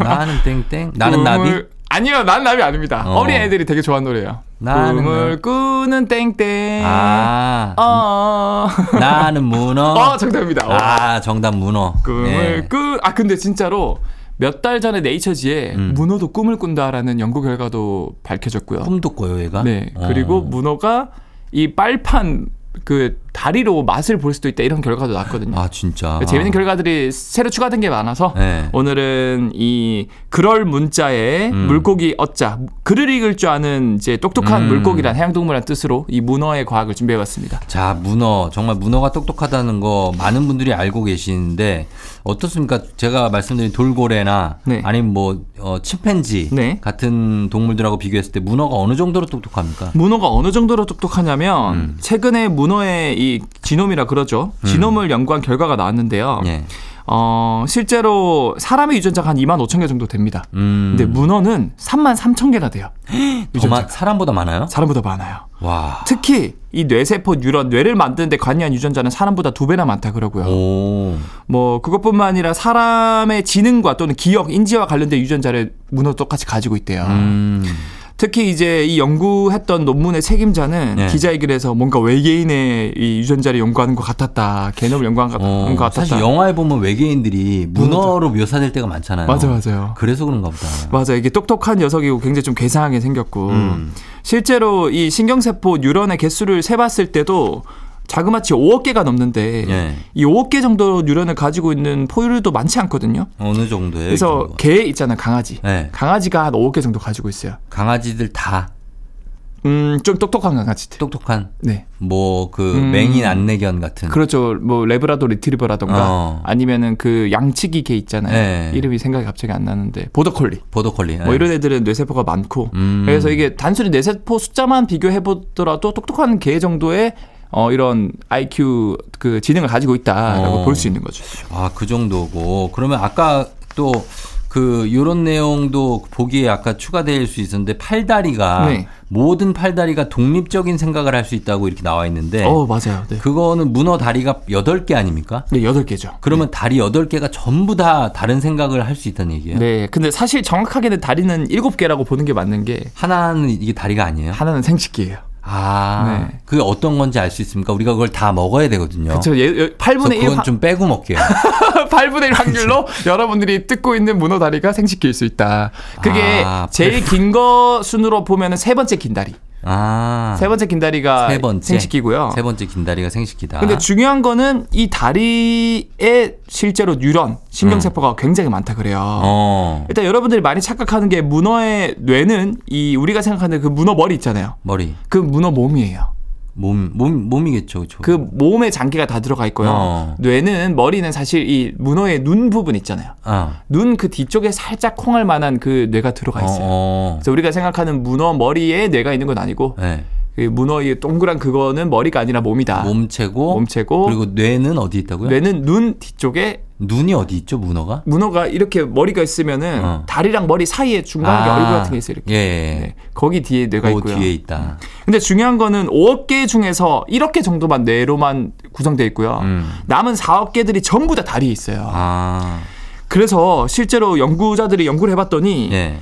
나는 땡땡. 나는 나비. 꿈을- 아니요 나는 나비 아닙니다 어. 어. 린 애들이 되게 좋아하는 노래예요 나는 꿈을 꾸는 땡땡 아. 어, 나는 문어. 어 정답입니다 어. 아, 정답 문어. 꿈을 네. 꾸. 아 근데 진짜로 몇 달 전에 네이처지에 음. 문어도 꿈을 꾼다라는 연구 결과도 밝혀졌고요. 꿈도 꿔요, 얘가. 네. 어. 그리고 문어가 이 빨판 그 다리로 맛을 볼 수도 있다 이런 결과도 났거든요. 아, 진짜. 재밌는 결과들이 새로 추가된 게 많아서 네. 오늘은 이 그럴 문자에 음. 물고기 어자 글을 읽을 줄 아는 이제 똑똑한 음. 물고기란 해양동물이란 뜻으로 이 문어의 과학을 준비해봤습니다. 자, 문어. 정말 문어가 똑똑하다는 거 많은 분들이 알고 계시는데 어떻습니까? 제가 말씀드린 돌고래나 네. 아니면 뭐 어, 침팬지 네. 같은 동물들하고 비교했을 때 문어가 어느 정도로 똑똑합니까? 문어가 어느 정도로 똑똑하냐면 음. 최근에 문 어의 이 지놈이라 그러죠. 지놈을 연구한 결과가 나왔는데요. 예. 어, 실제로 사람의 유전자가 한 2만 5천 개 정도 됩니다. 음. 근데 문어는 3만 3천 개나 돼요. 더 많- 사람보다 많아요? 사람보다 많아요. 와. 특히 이 뇌세포 뉴런 뇌를 만드는데 관여한 유전자는 사람보다 두 배나 많다 그러고요. 오. 뭐 그것뿐만 아니라 사람의 지능과 또는 기억, 인지와 관련된 유전자를 문어 똑같이 가지고 있대요. 음. 특히 이제 이 연구했던 논문의 책임자는 네. 기자회견에서 뭔가 외계인의 이 유전자를 연구하는 것 같았다. 개념을 연구한 것, 어, 것 같았다. 사실 영화에 보면 외계인들이 문어로 묘사될 때가 많잖아요. 맞아 맞아요. 그래서 그런가 보다. 맞아 이게 똑똑한 녀석이고 굉장히 좀 괴상하게 생겼고 음. 실제로 이 신경세포 뉴런의 개수를 세봤을 때도 자그마치 5억 개가 넘는데 예. 이 5억 개 정도 뉴런을 가지고 있는 포유류도 많지 않거든요. 어느 정도예요? 이 그래서? 개 있잖아요 강아지. 네. 강아지가 한 5억 개 정도 가지고 있어요. 강아지들 다 음 좀 똑똑한 강아지들. 똑똑한 네. 뭐그 음. 맹인 안내견 같은. 그렇죠. 뭐 레브라도 리트리버라던가 어. 아니면은 그 양치기 개 있잖아요. 네. 이름이 생각이 갑자기 안 나는데 보더콜리. 보더콜리. 뭐 이런 애들은 뇌세포가 많고 음. 그래서 이게 단순히 뇌세포 숫자만 비교해 보더라도 똑똑한 개 정도의 어 이런 IQ 그 지능을 가지고 있다라고 어. 볼수 있는 거죠. 아, 그 정도고. 그러면 아까 또 그 요런 내용도 보기에 아까 추가될 수 있었는데 팔다리가 네. 모든 팔다리가 독립적인 생각을 할 수 있다고 이렇게 나와 있는데 어 맞아요. 네. 그거는 문어 다리가 8개 아닙니까? 네, 여덟 개죠. 그러면 다리 8개가 전부 다 다른 생각을 할 수 있다는 얘기예요. 네. 근데 사실 정확하게는 다리는 일곱 개라고 보는 게 맞는 게 하나는 이게 다리가 아니에요? 하나는 생식기예요. 아, 네. 그게 어떤 건지 알 수 있습니까? 우리가 그걸 다 먹어야 되거든요. 그렇죠. 예, 예, 그래서 8분의 1 그건 좀 빼고 먹게요. 8분의 1 확률로 여러분들이 뜯고 있는 문어 다리가 생식기일 수 있다. 그게 아, 제일 긴 거 순으로 보면은 세 번째 긴 다리. 아, 세 번째 긴 다리가 세 번째. 생식기고요. 세 번째 긴 다리가 생식기다. 근데 중요한 거는 이 다리에 실제로 뉴런, 신경세포가 굉장히 많다 그래요. 음. 어, 일단 여러분들이 많이 착각하는 게 문어의 뇌는 이 우리가 생각하는 그 문어 머리 있잖아요. 머리, 그 문어 몸이에요. 몸, 몸, 몸이겠죠, 그렇죠. 그 몸에 장기가 다 들어가 있고요. 어. 뇌는 머리는 사실 이 문어의 눈 부분 있잖아요. 아, 눈그 뒤쪽에 살짝 콩할 만한 그 뇌가 들어가 있어요. 어, 그래서 우리가 생각하는 문어 머리에 뇌가 있는 건 아니고 네. 그 문어 의 동그란 그거는 머리가 아니라 몸이다. 몸체고, 몸체고 그리고 뇌는 어디 있다고요? 뇌는 눈 뒤쪽에 눈이 어디 있죠, 문어가? 문어가 이렇게 머리가 있으면은 어. 다리랑 머리 사이에 중간에 아, 얼굴 같은 게 있어요. 이렇게. 예, 예. 네, 거기 뒤에 뇌가 그 있고요. 뒤에 있다. 근데 중요한 거는 5억 개 중에서 1억 개 정도만 뇌로만 구성되어 있고요. 음. 남은 4억 개들이 전부 다 다리에 있어요. 아, 그래서 실제로 연구자들이 연구를 해봤더니 예.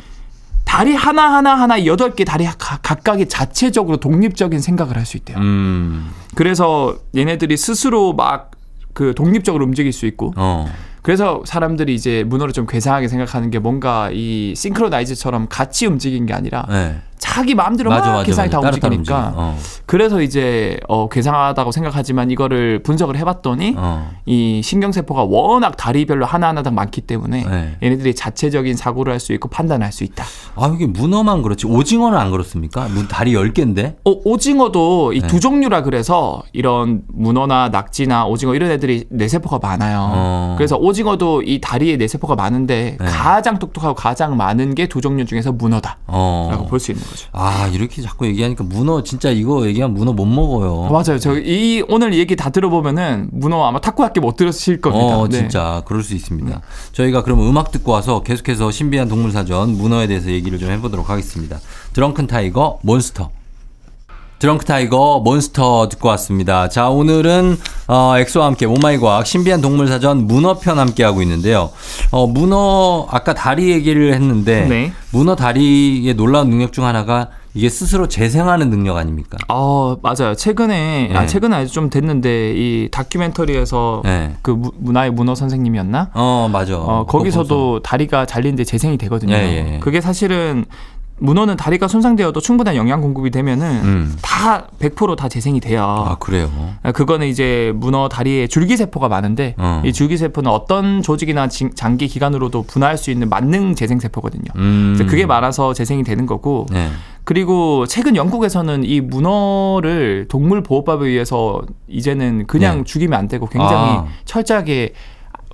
다리 하나 하나 하나 8개 다리 가- 각각이 자체적으로 독립적인 생각을 할 수 있대요. 음, 그래서 얘네들이 스스로 막 그 독립적으로 움직일 수 있고 어, 그래서 사람들이 이제 문어를 좀 괴상하게 생각하는 게 뭔가 이 싱크로나이즈처럼 같이 움직인 게 아니라 네. 자기 마음대로 맞아, 막 맞아, 계산이 맞아. 다 움직이니까. 어, 그래서 이제 어 괴상하다고 생각하지만 이거를 분석을 해봤더니 어. 이 신경세포가 워낙 다리별로 하나하나당 많기 때문에 네. 얘네들이 자체적인 사고를 할 수 있고 판단할 수 있다. 아, 이게 문어만 그렇지. 오징어는 안 그렇습니까? 문- 다리 10개인데? 어, 오징어도 이 네. 두 종류라 그래서 이런 문어나 낙지나 오징어 이런 애들이 뇌세포가 많아요. 어. 그래서 오징어도 이 다리에 뇌세포가 많은데 네. 가장 똑똑하고 가장 많은 게 두 종류 중에서 문어다라고 어. 볼수 있는 거죠. 아, 이렇게 자꾸 얘기하니까 문어, 진짜 이거 얘기하면 문어 못 먹어요. 맞아요. 저 이 오늘 얘기 다 들어보면은 문어 아마 타코야끼 못 들으실 겁니다. 어, 네. 진짜 그럴 수 있습니다. 저희가 그럼 음악 듣고 와서 계속해서 신비한 동물 사전 문어에 대해서 얘기를 좀 해보도록 하겠습니다. 드렁큰 타이거 몬스터. 드렁크 타이거 몬스터 듣고 왔습니다. 자, 오늘은 어, 엑소와 함께 오마이 과학 신비한 동물 사전 문어 편 함께 하고 있는데요. 어, 문어 아까 다리 얘기를 했는데 네. 문어 다리의 놀라운 능력 중 하나가 이게 스스로 재생하는 능력 아닙니까? 어, 맞아요. 최근에 아 네. 최근에 아주 좀 됐는데 이 다큐멘터리에서 네. 그 무- 문- 나의 문어 선생님이었나? 어, 맞아. 어, 거기서도 다리가 잘리는데 재생이 되거든요. 예, 예, 예. 그게 사실은 문어는 다리가 손상되어도 충분한 영양 공급이 되면은 음. 다 100%다 재생이 돼요. 아, 그래요. 아, 그거는 이제 문어 다리에 줄기 세포가 많은데 어. 이 줄기 세포는 어떤 조직이나 진- 장기 기관으로도 분화할 수 있는 만능 재생 세포거든요. 음. 그래서 그게 많아서 재생이 되는 거고 네. 그리고 최근 영국에서는 이 문어를 동물 보호법에 의해서 이제는 그냥 네. 죽이면 안 되고 굉장히 아. 철저하게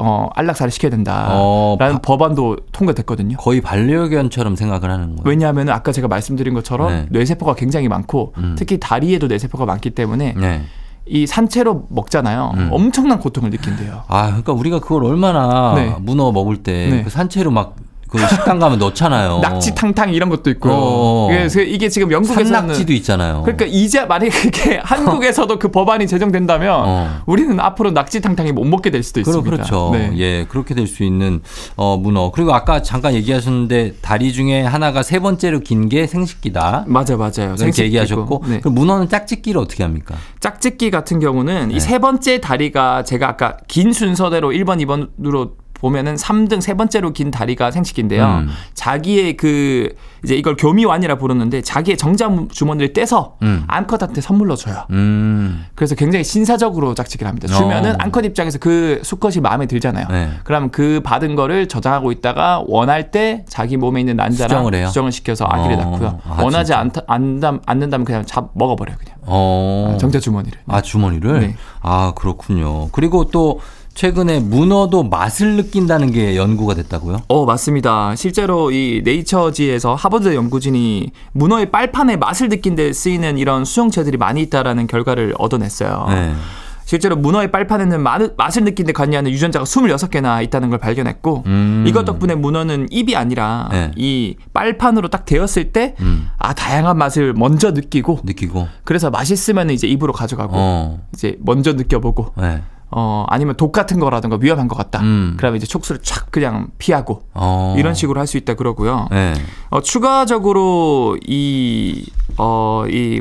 어, 안락사를 시켜야 된다라는 어, 바- 법안도 통과됐거든요. 거의 반려견처럼 생각을 하는 거예요. 왜냐하면 아까 제가 말씀드린 것처럼 네. 뇌세포가 굉장히 많고 음. 특히 다리에도 뇌세포가 많기 때문에 네. 이 산채로 먹잖아요. 음. 엄청난 고통을 느낀대요. 아, 그러니까 우리가 그걸 얼마나 네. 문어 먹을 때 네. 그 산채로 막 그 식당 가면 넣잖아요. 낙지 탕탕 이런 것도 있고요. 어. 그래서 이게 지금 영국에서는 산낙지도 있잖아요. 그러니까 이제 만약에 그게 한국에서도 그 법안이 제정된다면 어. 우리는 앞으로 낙지 탕탕이 못 먹게 될 수도 있습니다. 그렇죠. 네. 예, 그렇게 될 수 있는 어, 문어. 그리고 아까 잠깐 얘기하셨는데 다리 중에 하나가 세 번째로 긴 게 생식기다. 맞아 맞아요. 이렇게. 얘기하셨고 네. 그럼 문어는 짝짓기를 어떻게 합니까? 짝짓기 같은 경우는 네. 이세 번째 다리가 제가 아까 긴 순서대로 1번, 2번으로 보면은 3등 세 번째로 긴 다리가 생식기인데요. 음. 자기의 그 이제 이걸 교미완이라 부르는데 자기의 정자 주머니를 떼서 음. 암컷한테 선물로 줘요. 음. 그래서 굉장히 신사적으로 짝짓기를 합니다. 주면은 어. 암컷 입장에서 그 수컷이 마음에 들잖아요. 네. 그럼 그 받은 거를 저장하고 있다가 원할 때 자기 몸에 있는 난자랑 수정을 해요? 시켜서 아기를 어. 낳고요. 아, 원하지? 않다, 않다, 않는다면 그냥 잡 먹어버려요. 그냥 어. 정자 주머니를. 아, 주머니를? 네. 아, 그렇군요. 그리고 또 최근에 문어도 맛을 느낀다는 게 연구가 됐다고요? 어, 맞습니다. 실제로 이 네이처지에서 하버드 연구진이 문어의 빨판의 맛을 느낀 데 쓰이는 이런 수용체들이 많이 있다라는 결과를 얻어냈어요. 네. 실제로 문어의 빨판에는 마- 맛을 느낀 데 관여하는 유전자가 26개나 있다는 걸 발견했고 음. 이것 덕분에 문어는 입이 아니라 네. 이 빨판으로 딱 되었을 때 음. 아, 다양한 맛을 먼저 느끼고 느끼고. 그래서 맛있으면 이제 입으로 가져가고 어. 이제 먼저 느껴보고 네. 어 아니면 독 같은 거라든가 위험한 것 같다. 음. 그러면 이제 촉수를 촥 그냥 피하고 어. 이런 식으로 할 수 있다 그러고요. 네. 어, 추가적으로 이, 어, 이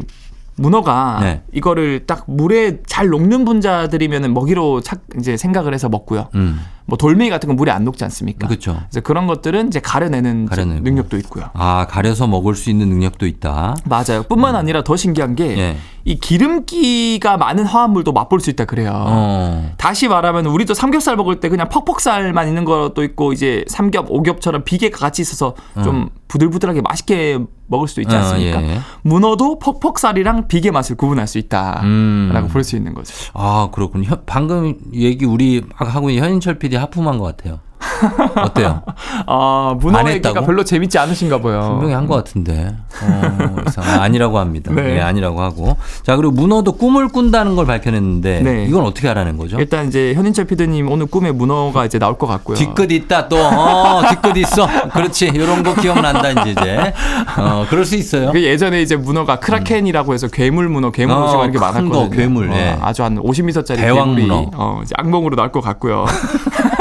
문어가 네. 이거를 딱 물에 잘 녹는 분자들이면 먹이로 착 이제 생각을 해서 먹고요. 음. 뭐 돌멩이 같은 건 물에 안 녹지 않습니까? 그렇죠. 그래서 그런 것들은 이제 가려내는 가려내고. 능력도 있고요. 아, 가려서 먹을 수 있는 능력도 있다. 맞아요. 뿐만 아니라 더 신기한 게이 예. 기름기가 많은 화합물도 맛볼 수 있다 그래요. 어. 다시 말하면 우리도 삼겹살 먹을 때 그냥 퍽퍽살만 있는 것도 있고 이제 삼겹, 오겹처럼 비계가 같이 있어서 좀 부들부들하게 맛있게 먹을 수도 있지 어, 않습니까? 예. 문어도 퍽퍽살이랑 비계 맛을 구분할 수 있다라고 음. 볼수 있는 거죠. 아, 그렇군요. 현- 방금 얘기 우리 하고 있는 현인철 PD 하품한 것 같아요. 어때요? 아, 안 문어? 얘기가 별로 재밌지 않으신가 봐요. 분명히 한 것 같은데. 어, 이상 아니라고 합니다. 네. 네. 아니라고 하고. 자, 그리고 문어도 꿈을 꾼다는 걸 밝혀냈는데 네. 이건 어떻게 알아낸 거죠? 일단 이제 현인철 피디님 오늘 꿈에 문어가 이제 나올 것 같고요. 뒤끝 있다 또. 어, 뒤끝 있어. 그렇지. 이런 거 기억난다 이제 이제. 어, 그럴 수 있어요. 그 예전에 이제 문어가 크라켄이라고 해서 괴물 문어, 괴물 어, 오징어 이렇게 큰 많았거든요. 거, 괴물, 어, 예. 아주 한 50m짜리 대왕 괴물이 문어. 어, 악몽으로 나올 것 같고요.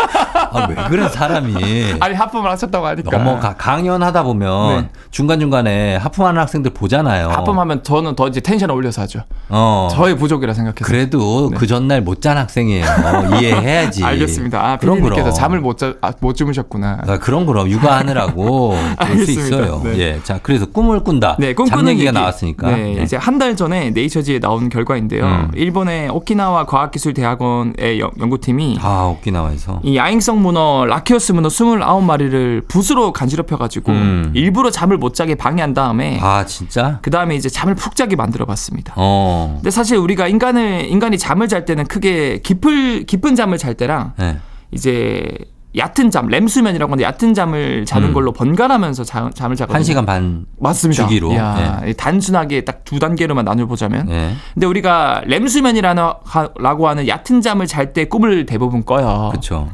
아, 왜 그래 사람이. 아니 하품을 하셨다고 하니까. 넘어가 강연하다 보면 네. 중간 중간에 하품하는 학생들 보잖아요. 하품하면 저는 더 이제 텐션 올려서 하죠. 어. 저의 부족이라 생각해서. 그래도 그 전날 못 잔 학생이에요. 이해해야지. 알겠습니다. 아, 피디님께서 그럼. 잠을 못, 자, 아, 못 주무셨구나. 아, 그럼 그럼 육아하느라고 그럴 수. 있어요. 네. 예, 자 그래서 꿈을 꾼다. 네, 잠 꿈꾸는 얘기가 얘기. 나왔으니까. 네, 네. 이제 한 달 전에 네이처지에 나온 결과인데요. 음. 일본의 오키나와 과학기술대학원의 연- 연구팀이 아 오키나와에서. 이 야행성 문어 라키오스 문어 29마리를 붓으로 간지럽혀가지고 음. 일부러 잠을 못 자게 방해한 다음에 아 진짜? 그 다음에 이제 잠을 푹 자게 만들어봤습니다. 어. 근데 사실 우리가 인간을 인간이 잠을 잘 때는 크게 깊을 깊은 잠을 잘 때랑 네. 이제 얕은 잠, 램수면이라고 하는데 얕은 잠을 자는 음. 걸로 번갈아면서 자, 잠을 자거든요. 한 시간 반. 맞습니다. 주기로. 이야, 이 단순하게 딱 두 단계로만 나눠 보자면. 네. 근데 우리가 램수면이라고 하는 얕은 잠을 잘 때 꿈을 대부분 꿔요. 그렇죠.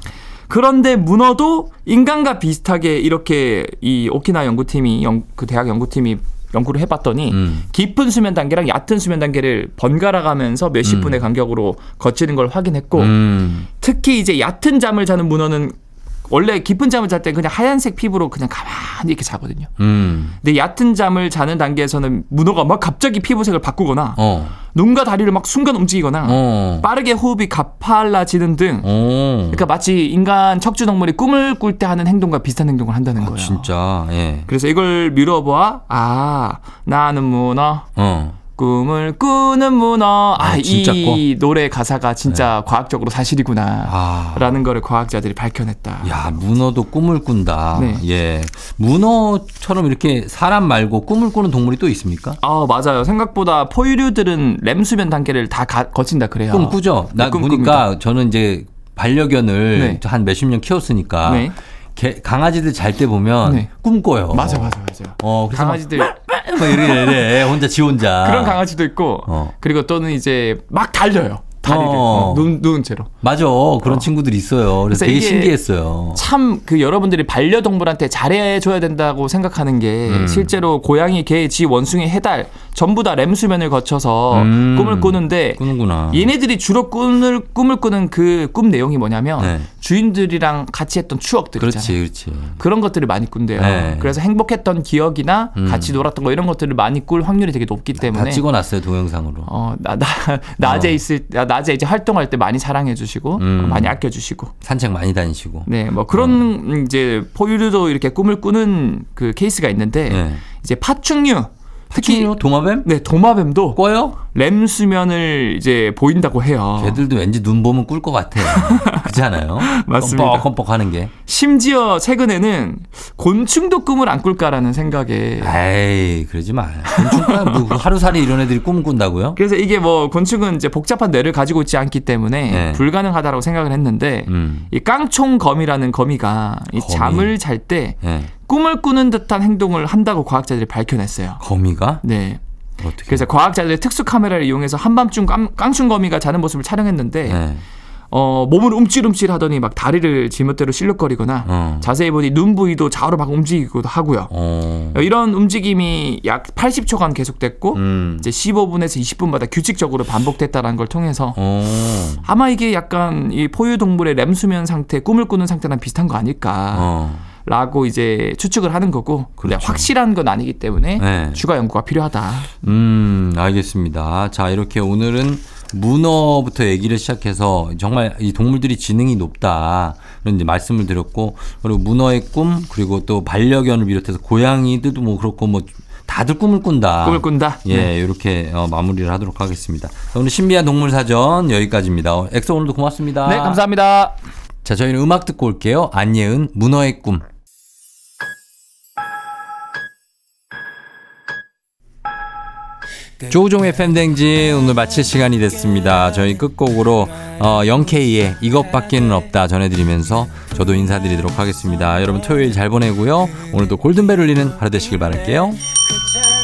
그런데 문어도 인간과 비슷하게 이렇게 이 오키나 연구팀이 연, 그 대학 연구팀이 연구를 해봤더니 음. 깊은 수면 단계랑 얕은 수면 단계를 번갈아 가면서 몇십 분의 간격으로 거치는 걸 확인했고 음. 특히 이제 얕은 잠을 자는 문어는 원래 깊은 잠을 잘 때 그냥 하얀색 피부로 그냥 가만히 이렇게 자거든요. 음. 근데 얕은 잠을 자는 단계에서는 문어가 막 갑자기 피부색을 바꾸거나 어. 눈과 다리를 막 순간 움직이거나 어. 빠르게 호흡이 가팔라지는 등 어. 그러니까 마치 인간 척추 동물이 꿈을 꿀 때 하는 행동과 비슷한 행동을 한다는 아, 거예요. 진짜. 예. 그래서 이걸 미뤄보아 아 나는 문어 어. 꿈을 꾸는 문어 아, 아 진짜 이 노래 가사가 진짜 과학적으로 사실이구나 아. 라는 거를 과학자들이 밝혀냈다. 야, 문어도 꿈을 꾼다. 네. 예. 문어처럼 이렇게 사람 말고 꿈을 꾸는 동물이 또 있습니까? 아 맞아요. 생각보다 포유류들은 램수면 단계를 다 가- 거친다 그래요. 꿈 꾸죠. 나 네, 꿈 보니까 꿉니다. 저는 이제 반려견을 네. 한 몇십 년 키웠으니까 네. 개- 강아지들 잘 때 보면 네. 꿈꿔요. 맞아 맞아 맞아. 어, 그래서 강아지들 막 뭐 이래 혼자 지 혼자. 그런 강아지도 있고 어. 그리고 또는 이제 막 달려요. 다리를 어. 어, 누운, 누운 채로. 맞아. 그런 친구들이 있어요. 그래서 그래서 되게 신기했어요. 참 그 여러분들이 반려동물한테 잘해줘야 된다고 생각하는 게 음. 실제로 고양이, 개, 쥐, 원숭이, 해달 전부 다 램수면을 거쳐서 음. 꿈을 꾸는데 꾸는구나. 얘네들이 주로 꿈을 꿈을 꾸는 그 꿈 내용이 뭐냐면 네. 주인들이랑 같이 했던 추억들 그렇지. 그런 것들을 많이 꾼대요. 네. 그래서 행복했던 기억이나 음. 같이 놀았던 거 이런 것들을 많이 꿀 확률이 되게 높기 다 때문에 찍어놨어요 동영상으로. 어, 나, 나, 낮에 어. 있을, 때, 낮에 이제 활동할 때 많이 사랑해주시고, 음. 많이 아껴주시고. 산책 많이 다니시고. 네, 뭐 그런 이제 포유류도 이렇게 꿈을 꾸는 그 케이스가 있는데, 네. 이제 파충류, 특히, 특히 도마뱀? 네, 도마뱀도 꿔요? 램수면을 이제 보인다고 해요. 걔들도 왠지 눈 보면 꿀 것 같아. 그렇지 않아요? 맞습니다. 껌뻑껌뻑 하는 게. 심지어 최근에는 곤충도 꿈을 안 꿀까라는 생각에. 에이, 그러지 마. 곤충과 뭐 하루살이 이런 애들이 꿈 꾼다고요? 그래서 이게 뭐 곤충은 이제 복잡한 뇌를 가지고 있지 않기 때문에 네. 불가능하다라고 생각을 했는데, 음. 이 깡총거미라는 거미가 이 거미. 잠을 잘때 예. 꿈을 꾸는 듯한 행동을 한다고 과학자들이 밝혀냈어요. 거미가? 네. 어떻게? 그래서 과학자들이 특수 카메라를 이용해서 한밤중 깡, 깡충거미가 자는 모습을 촬영했는데 예. 어, 몸을 움찔움찔 하더니 막 다리를 지멋대로 실룩거리거나 어. 자세히 보니 눈 부위도 좌우로 막 움직이기도 하고요. 어. 이런 움직임이 약 80초간 계속됐고 음. 이제 15분에서 20분마다 규칙적으로 반복됐다는 걸 통해서 어. 아마 이게 약간 이 포유동물의 램수면 상태, 꿈을 꾸는 상태랑 비슷한 거 아닐까. 어. 라고 이제 추측을 하는 거고 그렇죠. 확실한 건 아니기 때문에 네. 추가 연구가 필요하다. 음, 알겠습니다. 자, 이렇게 오늘은 문어부터 얘기를 시작해서 정말 이 동물들이 지능이 높다. 그런 이제 말씀을 드렸고, 그리고 문어의 꿈, 그리고 또 반려견을 비롯해서 고양이들도 뭐 그렇고 뭐 다들 꿈을 꾼다. 꿈을 꾼다. 예, 네. 이렇게 어, 마무리를 하도록 하겠습니다. 자, 오늘 신비한 동물 사전 여기까지입니다. 어, 엑소 오늘도 고맙습니다. 네, 감사합니다. 자, 저희는 음악 듣고 올게요. 안예은, 문어의 꿈. 조우종의 팬댕진 오늘 마칠 시간이 됐습니다. 저희 끝곡으로 어, 0K의 이것밖에는 없다 전해드리면서 저도 인사드리도록 하겠습니다. 여러분 토요일 잘 보내고요. 오늘도 골든벨 울리는 하루 되시길 바랄게요. 괜찮아